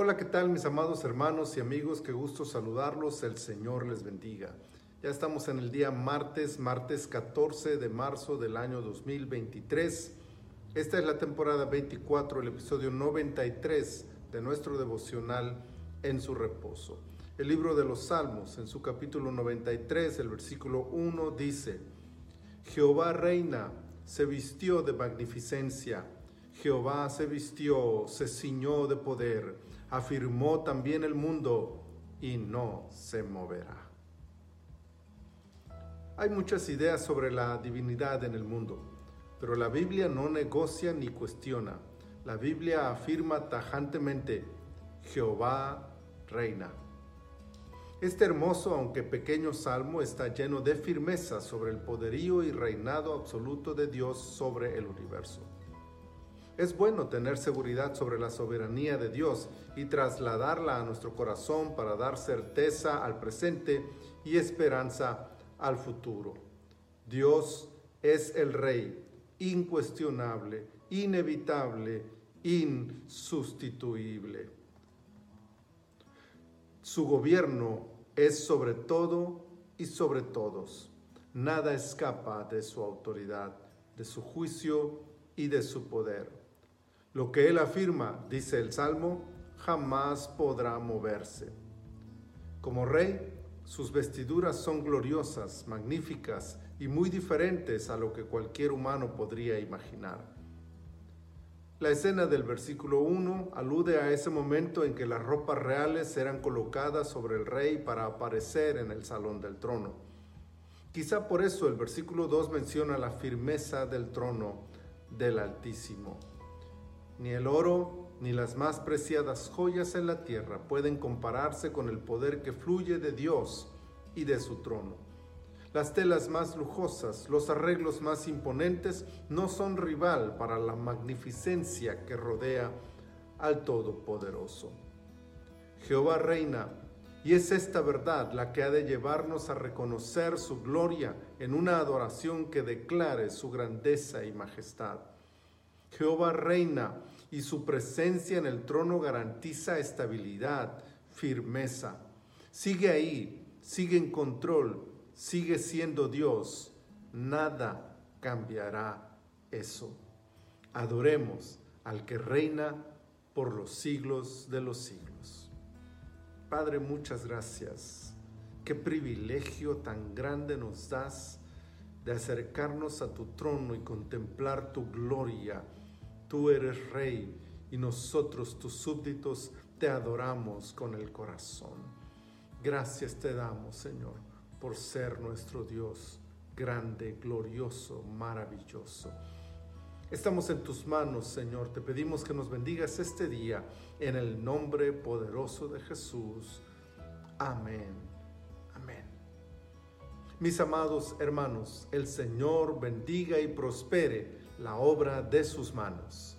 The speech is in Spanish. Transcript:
Hola, ¿qué tal mis amados hermanos y amigos? Qué gusto saludarlos, el Señor les bendiga. Ya estamos en el día martes, martes 14 de marzo del año 2023. Esta es la temporada 24, el episodio 93 de nuestro devocional en su reposo. El libro de los Salmos, en su capítulo 93, el versículo 1 dice, Jehová reina, se vistió de magnificencia, Jehová se vistió, se ciñó de poder afirmó también el mundo y no se moverá. Hay muchas ideas sobre la divinidad en el mundo, pero la Biblia no negocia ni cuestiona. La Biblia afirma tajantemente, Jehová reina. Este hermoso, aunque pequeño salmo está lleno de firmeza sobre el poderío y reinado absoluto de Dios sobre el universo. Es bueno tener seguridad sobre la soberanía de Dios y trasladarla a nuestro corazón para dar certeza al presente y esperanza al futuro. Dios es el Rey, incuestionable, inevitable, insustituible. Su gobierno es sobre todo y sobre todos. Nada escapa de su autoridad, de su juicio y de su poder. Lo que él afirma, dice el Salmo, jamás podrá moverse. Como rey, sus vestiduras son gloriosas, magníficas y muy diferentes a lo que cualquier humano podría imaginar. La escena del versículo 1 alude a ese momento en que las ropas reales eran colocadas sobre el rey para aparecer en el salón del trono. Quizá por eso el versículo 2 menciona la firmeza del trono del Altísimo. Ni el oro ni las más preciadas joyas en la tierra pueden compararse con el poder que fluye de Dios y de su trono. Las telas más lujosas, los arreglos más imponentes no son rival para la magnificencia que rodea al Todopoderoso. Jehová reina, y es esta verdad la que ha de llevarnos a reconocer su gloria en una adoración que declare su grandeza y majestad. Jehová reina y su presencia en el trono garantiza estabilidad, firmeza. Sigue ahí, sigue en control, sigue siendo Dios. Nada cambiará eso. Adoremos al que reina por los siglos de los siglos. Padre, muchas gracias. Qué privilegio tan grande nos das de acercarnos a tu trono y contemplar tu gloria Tú eres rey y nosotros, tus súbditos, te adoramos con el corazón. Gracias te damos, Señor, por ser nuestro Dios grande, glorioso, maravilloso. Estamos en tus manos, Señor. Te pedimos que nos bendigas este día en el nombre poderoso de Jesús. Amén. Amén. Mis amados hermanos, el Señor bendiga y prospere la obra de sus manos.